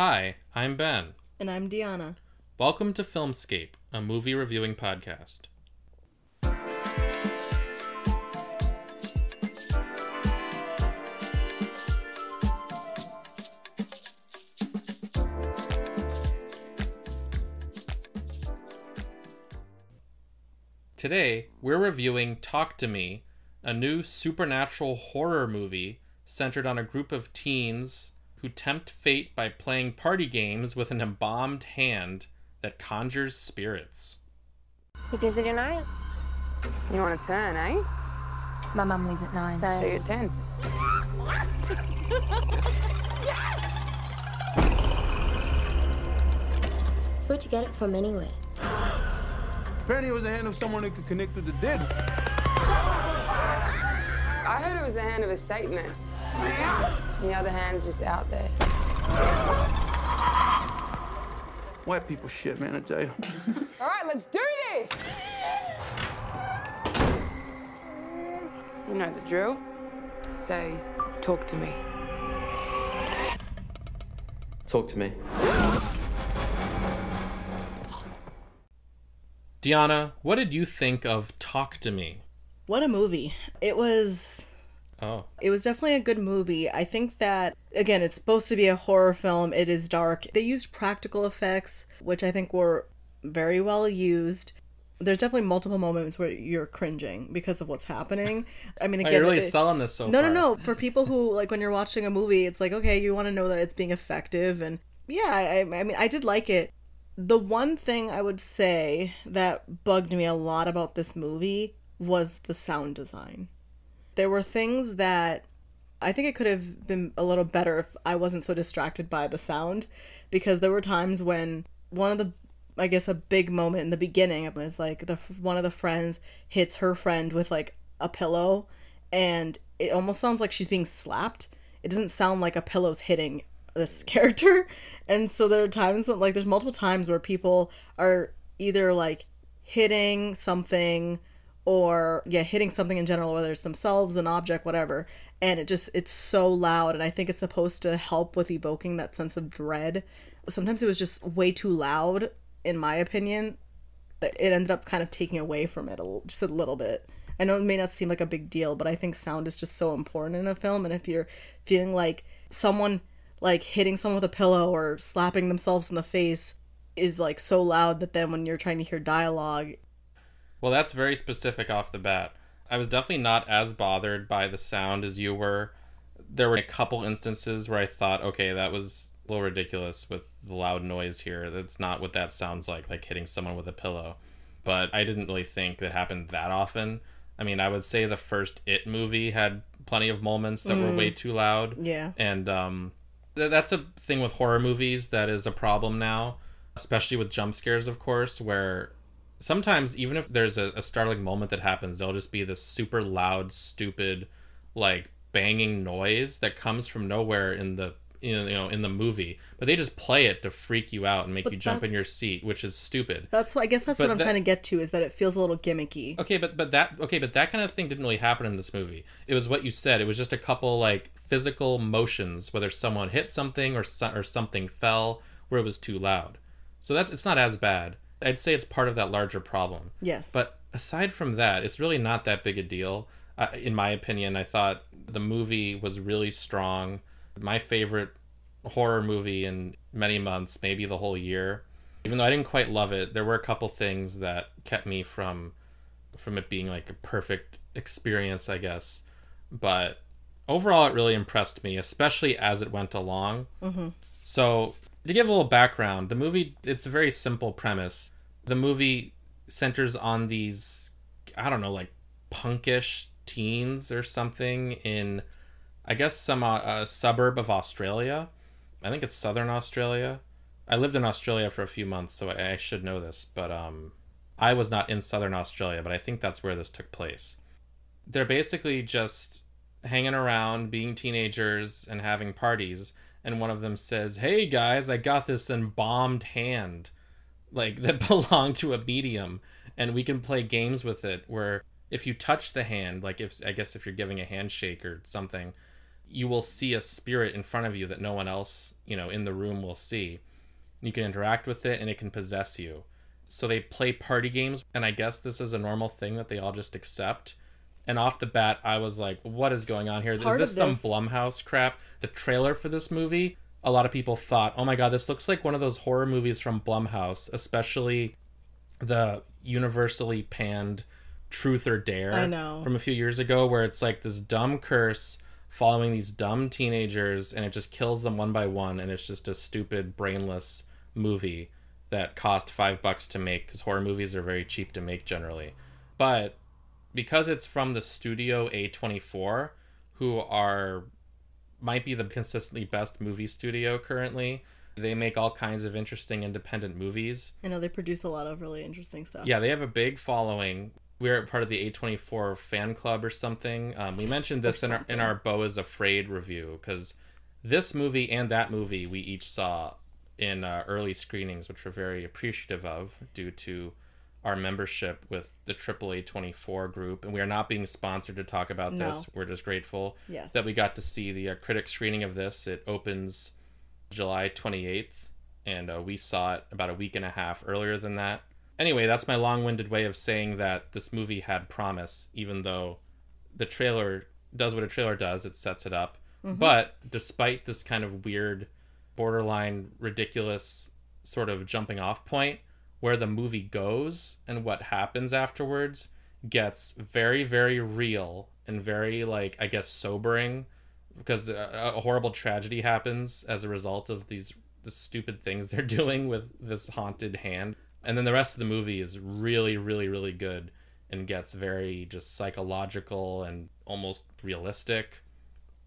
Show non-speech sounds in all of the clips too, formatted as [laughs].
Hi, I'm Ben. And I'm Deanna. Welcome to Filmscape, a movie reviewing podcast. Today, we're reviewing Talk to Me, a new supernatural horror movie centered on a group of teens who tempt fate by playing party games with an embalmed hand that conjures spirits. You busy tonight? You want to turn, eh? My mum leaves at nine. So, So you're 10. Where'd you get it from anyway? Apparently, it was the hand of someone who could connect with the dead. I heard it was the hand of a Satanist. The other hand's just out there. White people shit, man, I tell you. [laughs] All right, let's do this! You know the drill. Say, talk to me. Talk to me. Deanna, what did you think of Talk to Me? What a movie. It was Oh, it was definitely a good movie. I think that again, it's supposed to be a horror film. It is dark. They used practical effects, which I think were very well used. There's definitely multiple moments where you're cringing because of what's happening. I mean, Are [laughs] oh, again, you really it- selling this so no, far? no, no. For people who like when you're watching a movie, it's like okay, you want to know that it's being effective, and yeah, I, I mean, I did like it. The one thing I would say that bugged me a lot about this movie was the sound design. There were things that I think it could have been a little better if I wasn't so distracted by the sound because there were times when one of the I guess a big moment in the beginning was like the one of the friends hits her friend with like a pillow and it almost sounds like she's being slapped. It doesn't sound like a pillow's hitting this [laughs] character. And so there are times like there's multiple times where people are either like hitting something or yeah hitting something in general whether it's themselves an object whatever. And it just it's so loud and i think it's supposed to help with evoking that sense of dread. Sometimes it was just way too loud in my opinion it ended up kind of taking away from it a, just a little bit. I know it may not seem like a big deal but i think sound is just so important in a film and if you're feeling like someone like hitting someone with a pillow or slapping themselves in the face is like so loud that then when you're trying to hear dialogue Well, that's very specific off the bat. I was definitely not as bothered by the sound as you were. There were a couple instances where I thought, okay, that was a little ridiculous with the loud noise here. That's not what that sounds like, like hitting someone with a pillow. But I didn't really think that happened that often. I mean, I would say the first It movie had plenty of moments that were way too loud. yeah And um, th- that's a thing with horror movies that is a problem now, especially with jump scares, of course, where sometimes even if there's a, a startling moment that happens, there'll just be this super loud, stupid, like banging noise that comes from nowhere in the you know in the movie, but they just play it to freak you out and make But you jump in your seat, which is stupid. That's what I guess that's But what I'm that- trying to get to is that it feels a little gimmicky. Okay, but but that okay, but that kind of thing didn't really happen in this movie. It was what you said. It was just a couple like physical motions, whether someone hit something or so, or something fell where it was too loud. So that's it's not as bad. I'd say it's part of that larger problem. Yes. But aside from that, it's really not that big a deal. Uh, in my opinion, I thought the movie was really strong. My favorite horror movie in many months, maybe the whole year. Even though I didn't quite love it, there were a couple things that kept me from from it being like a perfect experience, I guess. But overall, it really impressed me, especially as it went along. So, to give a little background, the movie it's a very simple premise. The movie centers on these I don't know, like punkish teens or something in I guess some uh, suburb of Australia. I think it's southern Australia. I lived in Australia for a few months, so I, I should know this, but um I was not in southern Australia, but I think that's where this took place. They're basically just hanging around, being teenagers and having parties, and one of them says, "Hey guys, I got this embalmed hand, like [laughs] that belonged to a medium, and we can play games with it. Where if you touch the hand, like if I guess if you're giving a handshake or something, you will see a spirit in front of you that no one else, you know, in the room will see. You can interact with it and it can possess you. So they play party games, and I guess this is a normal thing that they all just accept. And off the bat, I was like, what is going on here? Is Part this some this- Blumhouse crap? The trailer for this movie, a lot of people thought, oh my god, this looks like one of those horror movies from Blumhouse, especially the universally panned Truth or Dare I know. from a few years ago, where it's like this dumb curse following these dumb teenagers and it just kills them one by one, and it's just a stupid, brainless movie that cost five bucks to make because horror movies are very cheap to make generally. But because it's from the studio A24, who are might be the consistently best movie studio currently. They make all kinds of interesting independent movies. I know they produce a lot of really interesting stuff. Yeah, they have a big following. We're part of the A24 fan club or something. Um, we mentioned this in our, in our Beau is Afraid review because this movie and that movie we each saw in uh, early screenings, which we're very appreciative of due to our membership with the AAA 24 group. And we are not being sponsored to talk about this. We're just grateful Yes. that we got to see the uh, critic screening of this. It opens July 28th, and uh, we saw it about a week and a half earlier than that. Anyway, that's my long winded way of saying that this movie had promise, even though the trailer does what a trailer does, it sets it up. But despite this kind of weird, borderline ridiculous sort of jumping off point, where the movie goes and what happens afterwards gets very, very real and very, like, I guess, sobering because a, a horrible tragedy happens as a result of these the stupid things [laughs] they're doing with this haunted hand. And then the rest of the movie is really really really good and gets very just psychological and almost realistic.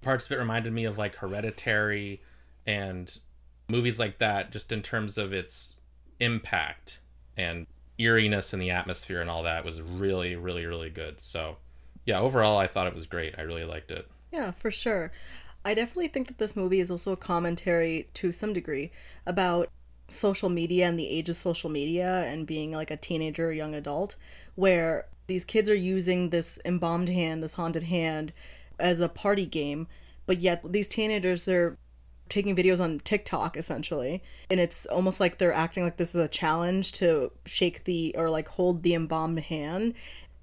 Parts of it reminded me of like hereditary and movies like that just in terms of its impact and eeriness in the atmosphere and all that was really really really good. So yeah overall i thought it was great. I really liked it. Yeah, for sure. I definitely think that this movie is also a commentary to some degree about social media and the age of social media and being like a teenager or young adult, where these kids are using this embalmed hand, this haunted hand, as a party game, but yet these teenagers are taking videos on TikTok essentially. And it's almost like they're acting like this is a challenge to shake the or like hold the embalmed hand,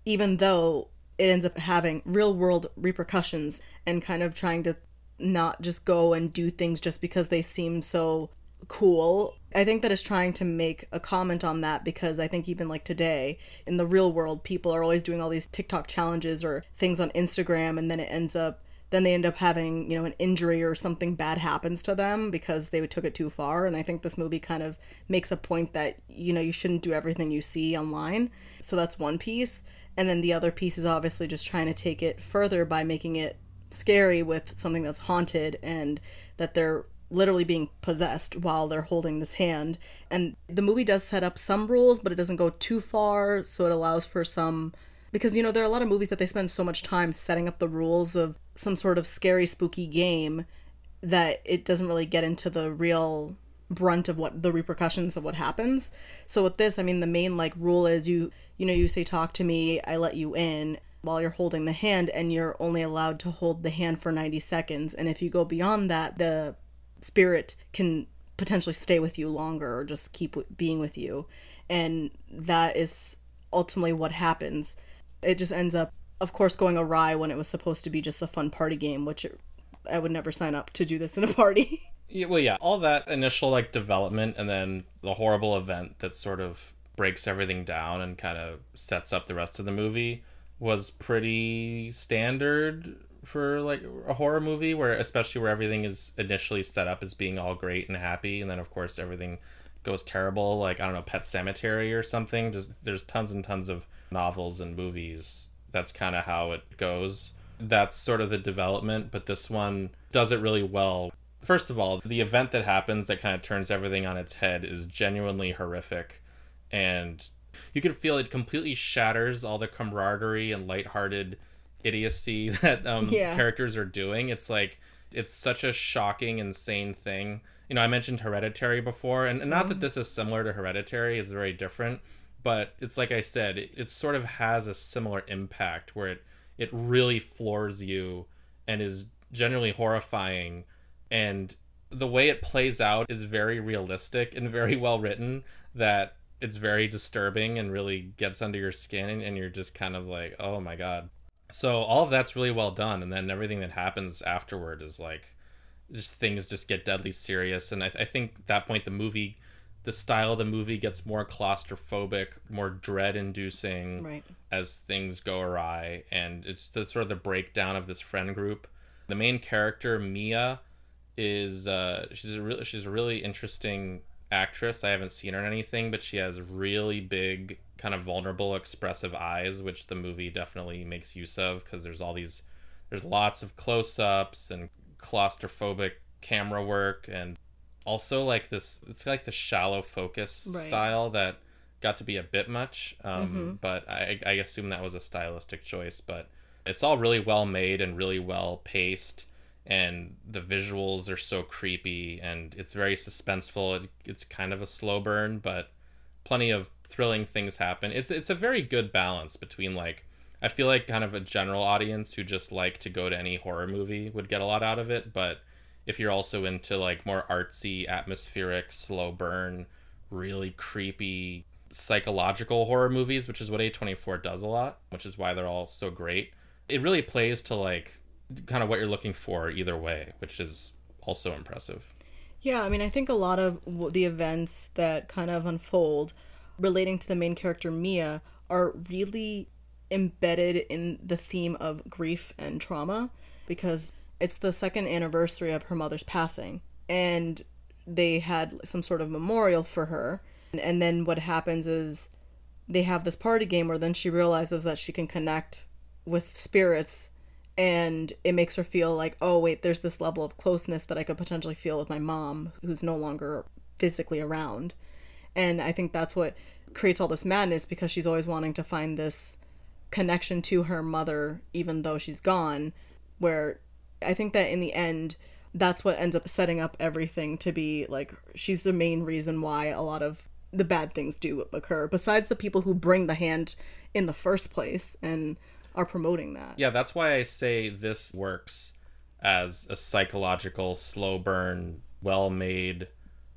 even though it ends up having real world repercussions and kind of trying to not just go and do things just because they seem so cool. I think that is trying to make a comment on that because I think even like today in the real world people are always doing all these TikTok challenges or things on Instagram and then it ends up then they end up having, you know, an injury or something bad happens to them because they took it too far and I think this movie kind of makes a point that you know you shouldn't do everything you see online. So that's one piece. And then the other piece is obviously just trying to take it further by making it scary with something that's haunted and that they're literally being possessed while they're holding this hand. And the movie does set up some rules, but it doesn't go too far, so it allows for some because you know there are a lot of movies that they spend so much time setting up the rules of some sort of scary spooky game that it doesn't really get into the real brunt of what the repercussions of what happens. So with this, I mean the main like rule is you you know you say talk to me, I let you in while you're holding the hand and you're only allowed to hold the hand for 90 seconds. And if you go beyond that the spirit can potentially stay with you longer or just keep being with you. And that is ultimately what happens it just ends up of course going awry when it was supposed to be just a fun party game which it, i would never sign up to do this in a party. [laughs] Yeah, well, yeah, all that initial like development and then the horrible event that sort of breaks everything down and kind of sets up the rest of the movie was pretty standard for like a horror movie where especially where everything is initially set up as being all great and happy and then of course everything goes terrible like I don't know Pet Sematary or something. Just there's tons and tons of novels and movies that's kind of how it goes that's sort of the development but this one does it really well First of all, the event that happens that kind of turns everything on its head is genuinely horrific. And you can feel it completely shatters all the camaraderie and lighthearted idiocy [laughs] that um, Yeah. characters are doing. It's like, it's such a shocking, insane thing. You know, I mentioned Hereditary before, and, and not that this is similar to Hereditary, it's very different. But it's like I said, it, it sort of has a similar impact where it, it really floors you and is generally horrifying. And the way it plays out is very realistic and very [laughs] well written that it's very disturbing and really gets under your skin and you're just kind of like oh my god. So all of that's really well done. And then everything that happens afterward is like just things just get deadly serious. And i, I think at that point the movie the style of the movie gets more claustrophobic more dread inducing Right. as things go awry and it's the sort of the breakdown of this friend group the main character mia is uh she's a really she's a really interesting actress i haven't seen her in anything but she has really big kind of vulnerable expressive eyes which the movie definitely makes use of because there's all these there's lots of close-ups and claustrophobic camera work and also like this it's like the shallow focus Right. style that got to be a bit much um, Mhm. but I, I assume that was a stylistic choice but it's all really well made and really well paced and the visuals are so creepy and it's very suspenseful it, it's kind of a slow burn but plenty of thrilling things happen it's it's a very good balance between like I feel like kind of a general audience who just like to go to any horror movie would get a lot out of it, but if you're also into like more artsy, atmospheric, slow burn, really creepy psychological horror movies, which is what A24 does a lot, which is why they're all so great. It really plays to like kind of what you're looking for either way, which is also impressive. Yeah, I mean, I think a lot of the events that kind of unfold relating to the main character Mia are really embedded in the theme of grief and trauma because it's the second anniversary of her mother's passing and they had some sort of memorial for her. And then what happens is they have this party game where then she realizes that she can connect with spirits and it makes her feel like oh wait there's this level of closeness that i could potentially feel with my mom who's no longer physically around and i think that's what creates all this madness because she's always wanting to find this connection to her mother even though she's gone where i think that in the end that's what ends up setting up everything to be like she's the main reason why a lot of the bad things do occur besides the people who bring the hand in the first place and are promoting that. Yeah, that's why I say this works as a psychological, slow burn, well made,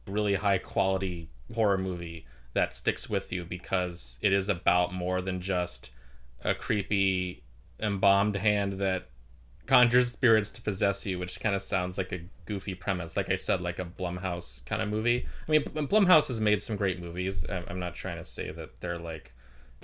really high quality horror movie that sticks with you because it is about more than just a creepy embalmed hand that conjures spirits to possess you, which kind of sounds like a goofy premise. Like I said, like a Blumhouse kind of movie. I mean, Blumhouse has made some great movies. I'm not trying to say that they're like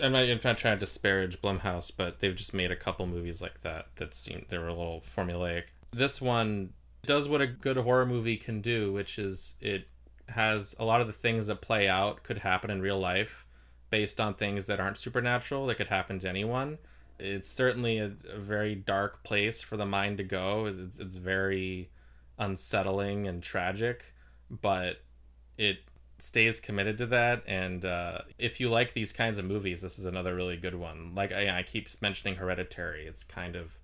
I'm not, I'm not trying to disparage Blumhouse, but they've just made a couple movies like that that seem they were a little formulaic. This one does what a good horror movie can do, which is it has a lot of the things that play out could happen in real life based on things that aren't supernatural that could happen to anyone. It's certainly a, a very dark place for the mind to go. It's, it's very unsettling and tragic, but it stays committed to that. And uh, if you like these kinds of movies this is another really good one. Like i, I keep mentioning hereditary. It's kind of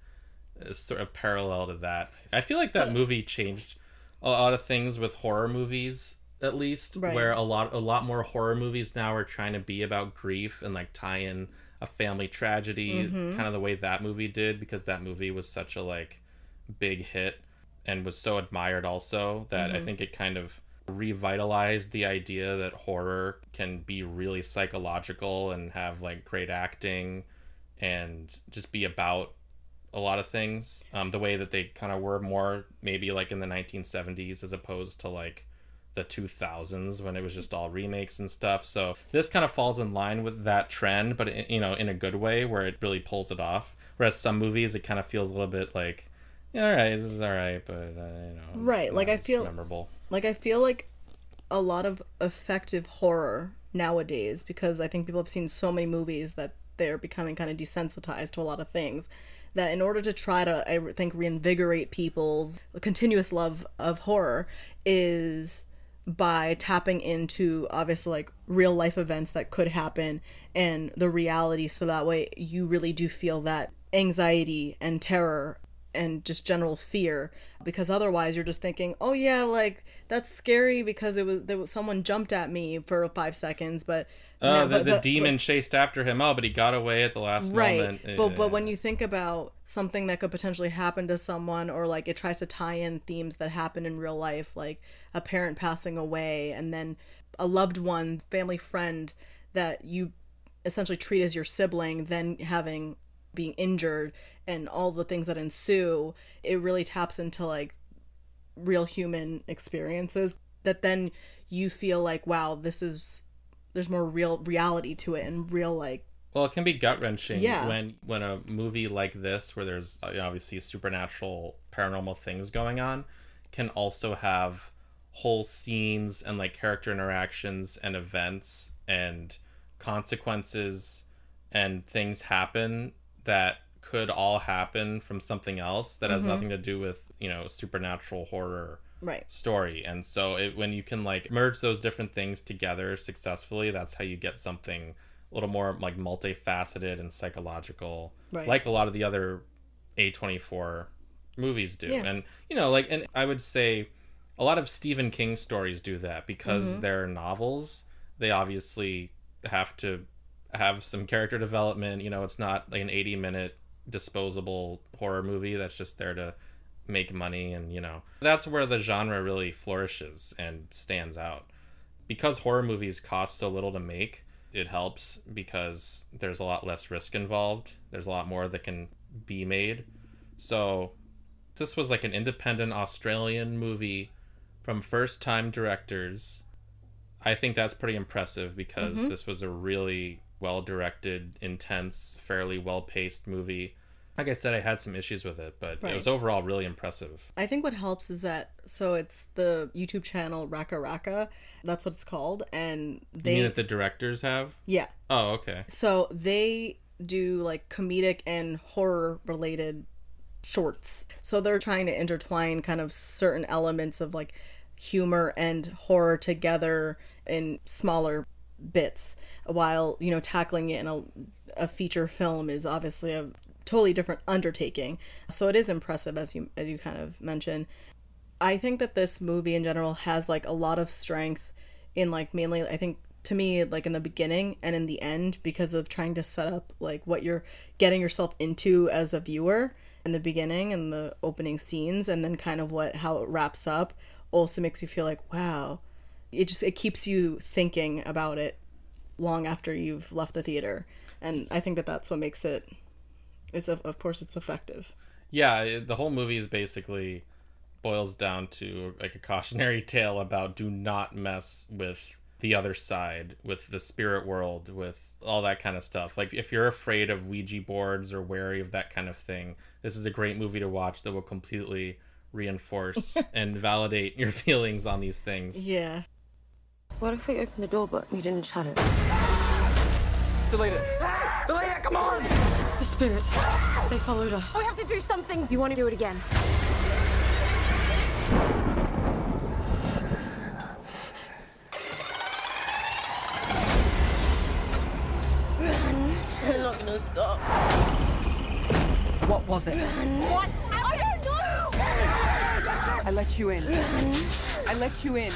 a sort of parallel to that. I feel like that movie changed a lot of things with horror movies at least Right. where a lot a lot more horror movies now are trying to be about grief and like tie in a family tragedy Mhm. kind of the way that movie did because that movie was such a like big hit and was so admired also that i Mhm. think it kind of revitalized the idea that horror can be really psychological and have like great acting and just be about a lot of things um, the way that they kind of were more maybe like in the 1970s as opposed to like the 2000s when it was just all remakes and stuff. So this kind of falls in line with that trend but i- you know in a good way where it really pulls it off. Whereas some movies it kind of feels a little bit like yeah all right this is all right but uh, you know Right, like, I feel- memorable. Like I feel like a lot of effective horror nowadays because I think people have seen so many movies that they're becoming kind of desensitized to a lot of things that in order to try to I think reinvigorate people's continuous love of horror is by tapping into obviously like real life events that could happen and the reality so that way you really do feel that anxiety and terror and just general fear because otherwise you're just thinking oh yeah like that's scary because it was there was someone jumped at me for five seconds but Oh, no, the, but- the but- demon chased after him. Oh, but he got away at the last right moment. but but when you think about something that could potentially happen to someone or like it tries to tie in themes that happen in real life like a parent passing away and then a loved one family friend that you essentially treat as your sibling then having being injured and all the things that ensue it really taps into like real human experiences that then you feel like wow this is there's more real reality to it and real like Well, it can be gut wrenching Yeah. when when a movie like this, where there's uh, obviously supernatural, paranormal things going on, can also have whole scenes and like character interactions and events and consequences and things happen that could all happen from something else that has mm-hmm. nothing to do with you know supernatural horror right story and so it, when you can like merge those different things together successfully that's how you get something a little more like multifaceted and psychological Right. like a lot of the other a24 movies do Yeah. and you know like and i would say a lot of stephen king stories do that because Mm-hmm. they're novels. They obviously have to have some character development. You know it's not like an 80 minute disposable horror movie that's just there to make money and you know. That's where the genre really flourishes and stands out. Because horror movies cost so little to make it helps because there's a lot less risk involved. There's a lot more that can be made. So this was like an independent australian movie from first time directors i think that's pretty impressive because mm-hmm. this was a really well directed intense fairly well paced movie. Like i said i had some issues with it but it was overall really impressive. I think what helps is that so it's the YouTube channel RackaRacka, that's what it's called, and you they mean that the directors have? Yeah, oh okay. So they do like comedic and horror related shorts. So they're trying to intertwine kind of certain elements of like humor and horror together in smaller bits, while you know tackling it in a a feature film is obviously a totally different undertaking. So it is impressive as you as you kind of mentioned. I think that this movie in general has like a lot of strength in like mainly I think to me like in the beginning and in the end because of trying to set up like what you're getting yourself into as a viewer in the beginning and the opening scenes and then kind of what how it wraps up also makes you feel like wow. It just it keeps you thinking about it long after you've left the theater. And I think that that's what makes it it's of of course it's effective. Yeah the whole movie is basically boils down to like a cautionary [laughs] tale about do not mess with the other side with the spirit world with all that kind of stuff. Like if you're afraid of ouija boards or wary of that kind of thing this is a great movie to watch that will completely reinforce [laughs] and validate your feelings on these things yeah What if we open the door but we didn't shut it? Delete it. Delete it, come on! The spirits. They followed us. We have to do something. You want to do it again? I'm not gonna stop. What was it? What? I don't know! I let you in. Mm-hmm. I let you in.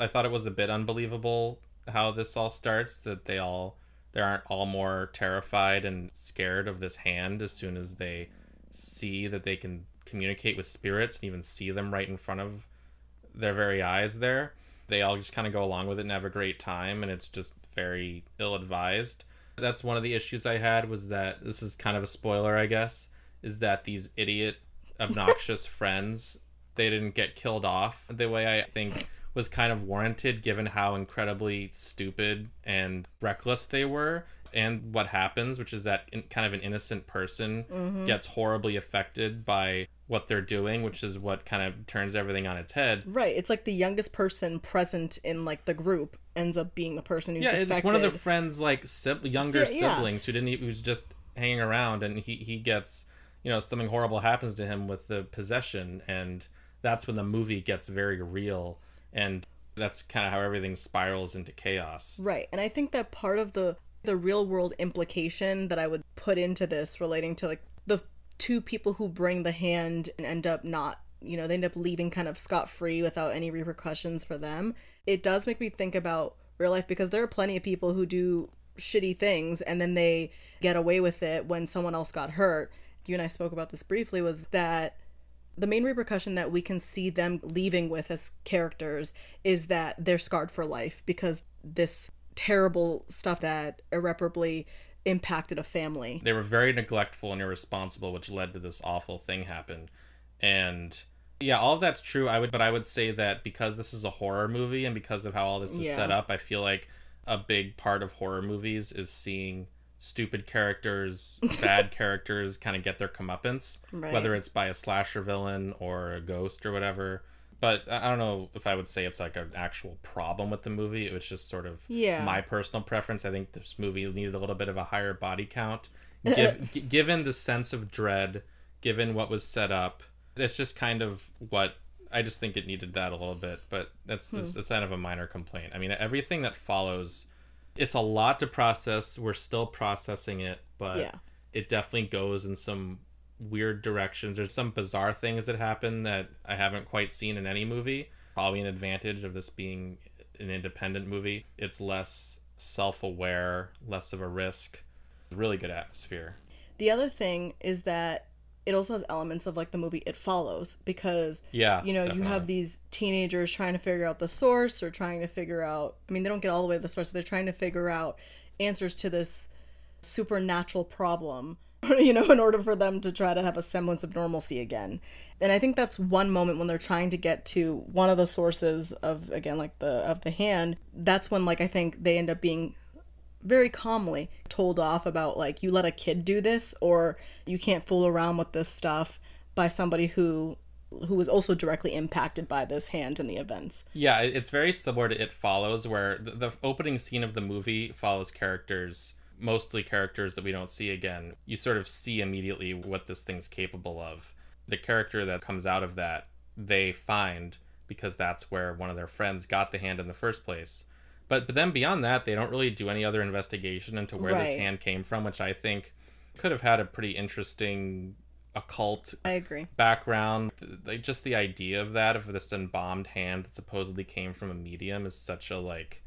I thought it was a bit unbelievable how this all starts that they all they aren't all more terrified and scared of this hand as soon as they see that they can communicate with spirits and even see them right in front of their very eyes there. They all just kind of go along with it and have a great time and it's just very ill advised. That's one of the issues I had was that this is kind of a spoiler, I guess, is that these idiot [laughs] obnoxious friends they didn't get killed off the way I think was kind of warranted given how incredibly stupid and reckless they were and what happens which is that in, kind of an innocent person mm-hmm. gets horribly affected by what they're doing which is what kind of turns everything on its head Right. It's like the youngest person present in like the group ends up being the person who's yeah affected. it's one of the friends like sib- younger yeah. siblings who didn't who's just hanging around and he he gets you know something horrible happens to him with the possession and that's when the movie gets very real and that's kind of how everything spirals into chaos. Right. And I think that part of the the real world implication that I would put into this relating to like the two people who bring the hand and end up not you know, they end up leaving kind of scot free without any repercussions for them. It does make me think about real life because there are plenty of people who do shitty things and then they get away with it when someone else got hurt. You and I spoke about this briefly was that the main repercussion that we can see them leaving with as characters is that they're scarred for life because this terrible stuff that irreparably impacted a family. They were very neglectful and irresponsible, which led to this awful thing happen. And yeah, all of that's true. I would, but I would say that because this is a horror movie and because of how all this is Yeah. set up, I feel like a big part of horror movies is seeing stupid characters, [laughs] bad characters, kind of get their comeuppance, Right. whether it's by a slasher villain or a ghost or whatever. But I don't know if I would say it's like an actual problem with the movie. It was just sort of Yeah. my personal preference. I think this movie needed a little bit of a higher body count, [laughs] Give, g- given the sense of dread, given what was set up. It's just kind of what I just think it needed that a little bit. But that's hmm. that's, that's kind of a minor complaint. I mean, everything that follows, it's a lot to process. We're still processing it, but Yeah. it definitely goes in some weird directions. There's some bizarre things that happen that I haven't quite seen in any movie. Probably an advantage of this being an independent movie. It's less self aware, less of a risk. Really good atmosphere. The other thing is that it also has elements of like the movie It Follows because Yeah. you know you have these teenagers trying to figure out the source or trying to figure out I mean they don't get all the way to the source but they're trying to figure out answers to this supernatural problem [laughs] you know in order for them to try to have a semblance of normalcy again and i think that's one moment when they're trying to get to one of the sources of again like the of the hand that's when like i think they end up being very calmly told off about like you let a kid do this or you can't fool around with this stuff by somebody who who was also directly impacted by this hand and the events. Yeah, it's very similar to It Follows, where the, the opening scene of the movie follows characters, mostly characters that we don't see again. You sort of see immediately what this thing's capable of. The character that comes out of that, they find because that's where one of their friends got the hand in the first place. But but then beyond that, they don't really do any other investigation into where this hand came from, which I think could have had a pretty interesting occult I agree. background like just the idea of that of this embalmed hand that supposedly came from a medium is such a like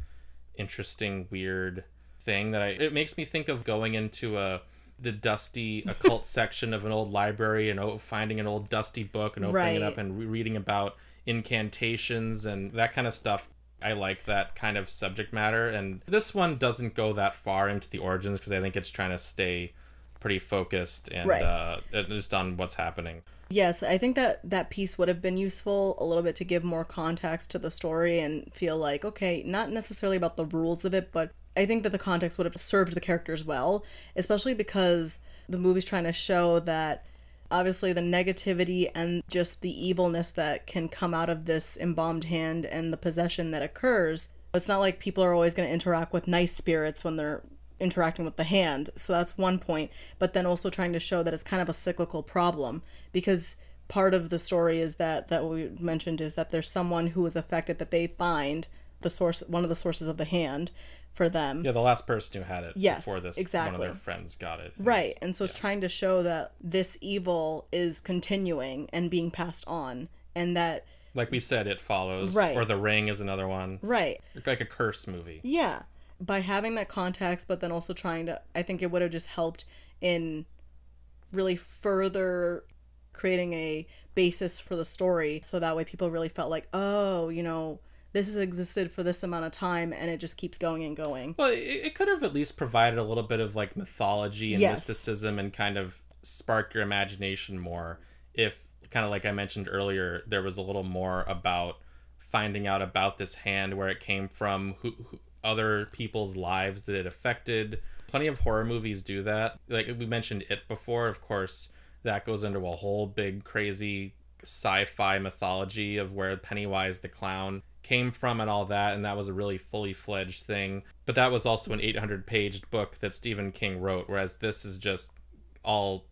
interesting weird thing that i it makes me think of going into a the dusty occult [laughs] section of an old library and finding an old dusty book and opening it up and re- reading about incantations and that kind of stuff I like that kind of subject matter, and this one doesn't go that far into the origins because I think it's trying to stay pretty focused and Right. uh, just on what's happening. Yes, I think that that piece would have been useful a little bit to give more context to the story and feel like, okay, not necessarily about the rules of it, but I think that the context would have served the characters well, especially because the movie's trying to show that obviously the negativity and just the evilness that can come out of this embalmed hand and the possession that occurs. It's not like people are always going to interact with nice spirits when they're interacting with the hand. So that's one point. But then also trying to show that it's kind of a cyclical problem because part of the story is that that we mentioned is that there's someone who is affected that they find the source one of the sources of the hand for them. Yeah, the last person who had it Yes, before this exactly. one of their friends got it. Right. And so it's trying to show that this evil is continuing and being passed on and that Like we said, it follows. Right. Or the ring is another one. right. Like a curse movie. Yeah. By having that context, but then also trying to, I think it would have just helped in really further creating a basis for the story. So that way people really felt like, oh, you know, this has existed for this amount of time and it just keeps going and going. Well, it, it could have at least provided a little bit of like mythology and Yes. mysticism and kind of spark your imagination more if kind of like I mentioned earlier, there was a little more about finding out about this hand, where it came from, who, who other people's lives that it affected. Plenty of horror movies do that. Like we mentioned it before, of course, that goes into a whole big crazy sci-fi mythology of where Pennywise the clown came from and all that and that was a really fully fledged thing but that was also an 800 page book that Stephen King wrote whereas this is just all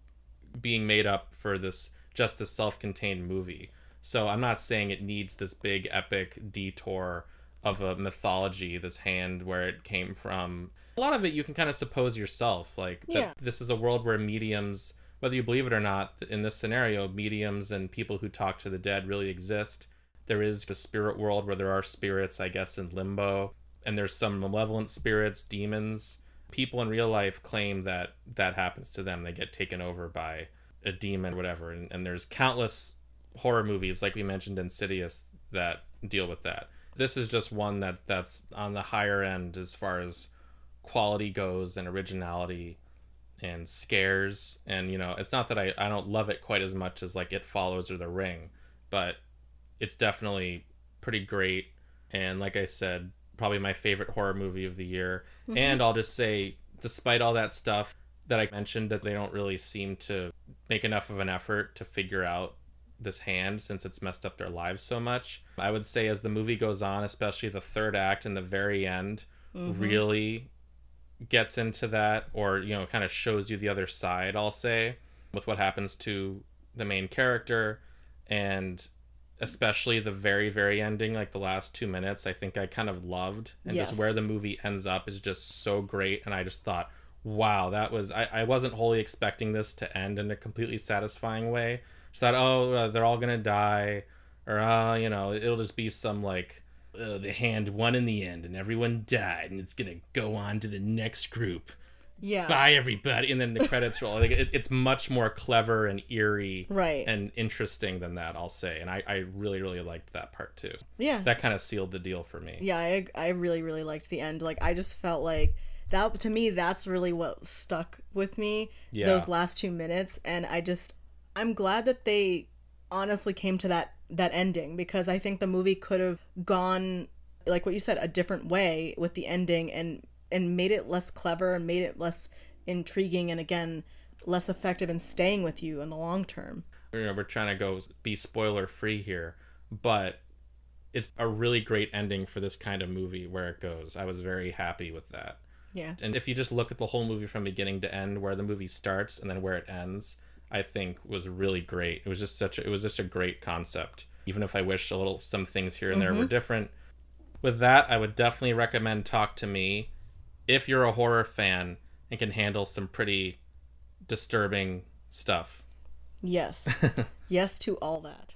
being made up for this just this self-contained movie so I'm not saying it needs this big epic detour of a mythology, this hand, where it came from. A lot of it you can kind of suppose yourself. Like, that Yeah. this is a world where mediums, whether you believe it or not, in this scenario, mediums and people who talk to the dead really exist. There is the spirit world where there are spirits, I guess, in limbo, and there's some malevolent spirits, demons. People in real life claim that that happens to them. They get taken over by a demon, whatever. And, and there's countless horror movies, like we mentioned, Insidious, that deal with that. This is just one that that's on the higher end as far as quality goes and originality and scares. And you know, it's not that I I don't love it quite as much as like It Follows or The Ring, but it's definitely pretty great. And like I said, probably my favorite horror movie of the year. Mm-hmm. And I'll just say, despite all that stuff that I mentioned, that they don't really seem to make enough of an effort to figure out this hand since it's messed up their lives so much. I would say as the movie goes on, especially the third act and the very end, mm-hmm. really gets into that or you know kind of shows you the other side i'll say with what happens to the main character and especially the very very ending like the last two minutes i think i kind of loved. And Yes. just where the movie ends up is just so great. And i just thought wow that was i, I wasn't wholly expecting this to end in a completely satisfying way. Just thought oh uh, they're all gonna die. Or uh, you know it'll just be some like uh, the hand won in the end and everyone died and it's gonna go on to the next group Yeah. bye everybody and then the credits roll like it, it's much more clever and eerie Right. and interesting than that i'll say and i, I really really liked that part too yeah. that kind of sealed the deal for me yeah, I I really really liked the end. Like I just felt like that to me that's really what stuck with me Yeah. those last 2 minutes and I just I'm glad that they honestly came to that that ending because I think the movie could have gone like what you said a different way with the ending and and made it less clever and made it less intriguing and again less effective in staying with you in the long term. you know we're trying to go be spoiler free here but it's a really great ending for this kind of movie where it goes. I was very happy with that. Yeah. and if you just look at the whole movie from beginning to end where the movie starts and then where it ends i think was really great. It was just such a, it was just a great concept. Even if i wish a little some things here and there were mm-hmm. different. With that i would definitely recommend talk to me if you're a horror fan and can handle some pretty disturbing stuff Yes. [laughs] yes to all that.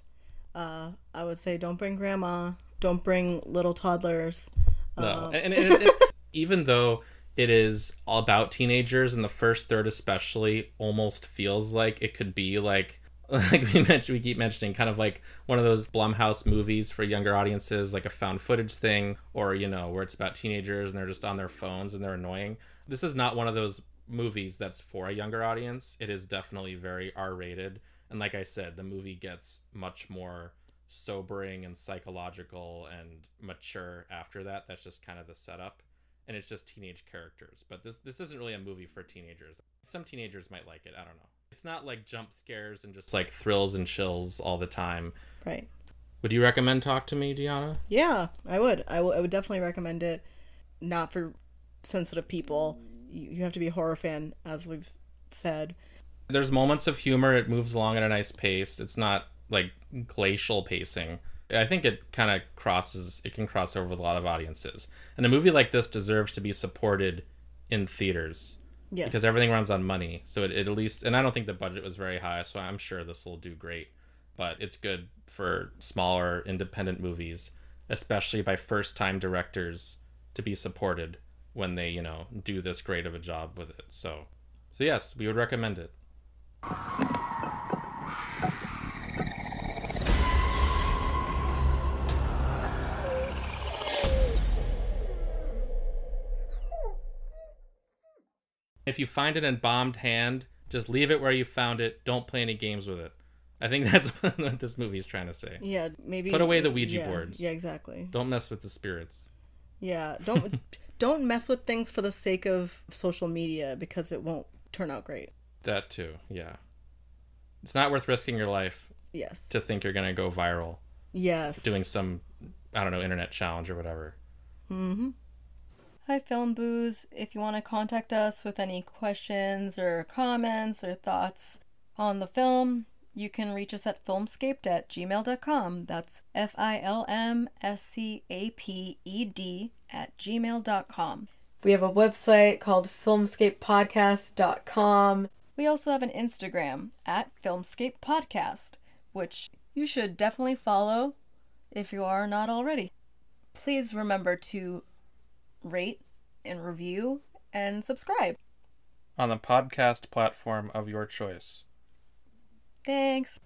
Uh, I would say don't bring grandma, don't bring little toddlers. No, and, and it, [laughs] even though it is all about teenagers, and the first third especially almost feels like it could be like [laughs] like we mentioned, we keep mentioning, kind of like one of those Blumhouse movies for younger audiences, like a found footage thing, or you know, where it's about teenagers and they're just on their phones and they're annoying. This is not one of those movies that's for a younger audience. It is definitely very R rated, and like I said, the movie gets much more sobering and psychological and mature after that. That's just kind of the setup. And it's just teenage characters. But this this isn't really a movie for teenagers. Some teenagers might like it. I don't know. It's not like jump scares and just like thrills and chills all the time. Right. Would you recommend Talk to Me, Deanna? Yeah, I would. I would- would definitely recommend it. Not for sensitive people. You, you have to be a horror fan, as we've said. There's moments of humor. It moves along at a nice pace. It's not like glacial pacing. I think it kind of crosses. It can cross over with a lot of audiences. And a movie like this deserves to be supported in theaters. Yes. because everything runs on money. So it, it at least, and I don't think the budget was very high, so I'm sure this will do great. But it's good for smaller independent movies, especially by first time directors, to be supported when they, you know, do this great of a job with it. So, so yes, we would recommend it. If you find an embalmed hand, just leave it where you found it. Don't play any games with it. I think [laughs] that's what this movie is trying to say. yeah, maybe Put away the Ouija yeah, boards. Yeah, exactly. Don't mess with the spirits. Yeah, don't [laughs] don't mess with things for the sake of social media because it won't turn out great. That too, yeah. It's not worth risking your life Yes. to think you're gonna go viral Yes. doing some, I don't know, internet challenge or whatever. Mm-hmm. Hi, Film Booze. If you want to contact us with any questions or comments or thoughts on the film, You can reach us at filmscaped at gmail.com. That's F I L M S C A P E D at gmail.com. We have a website called filmscapepodcast.com. We also have an Instagram at Filmscape Podcast, which you should definitely follow if you are not already. Please remember to rate and review and subscribe. On the podcast platform of your choice. Thanks.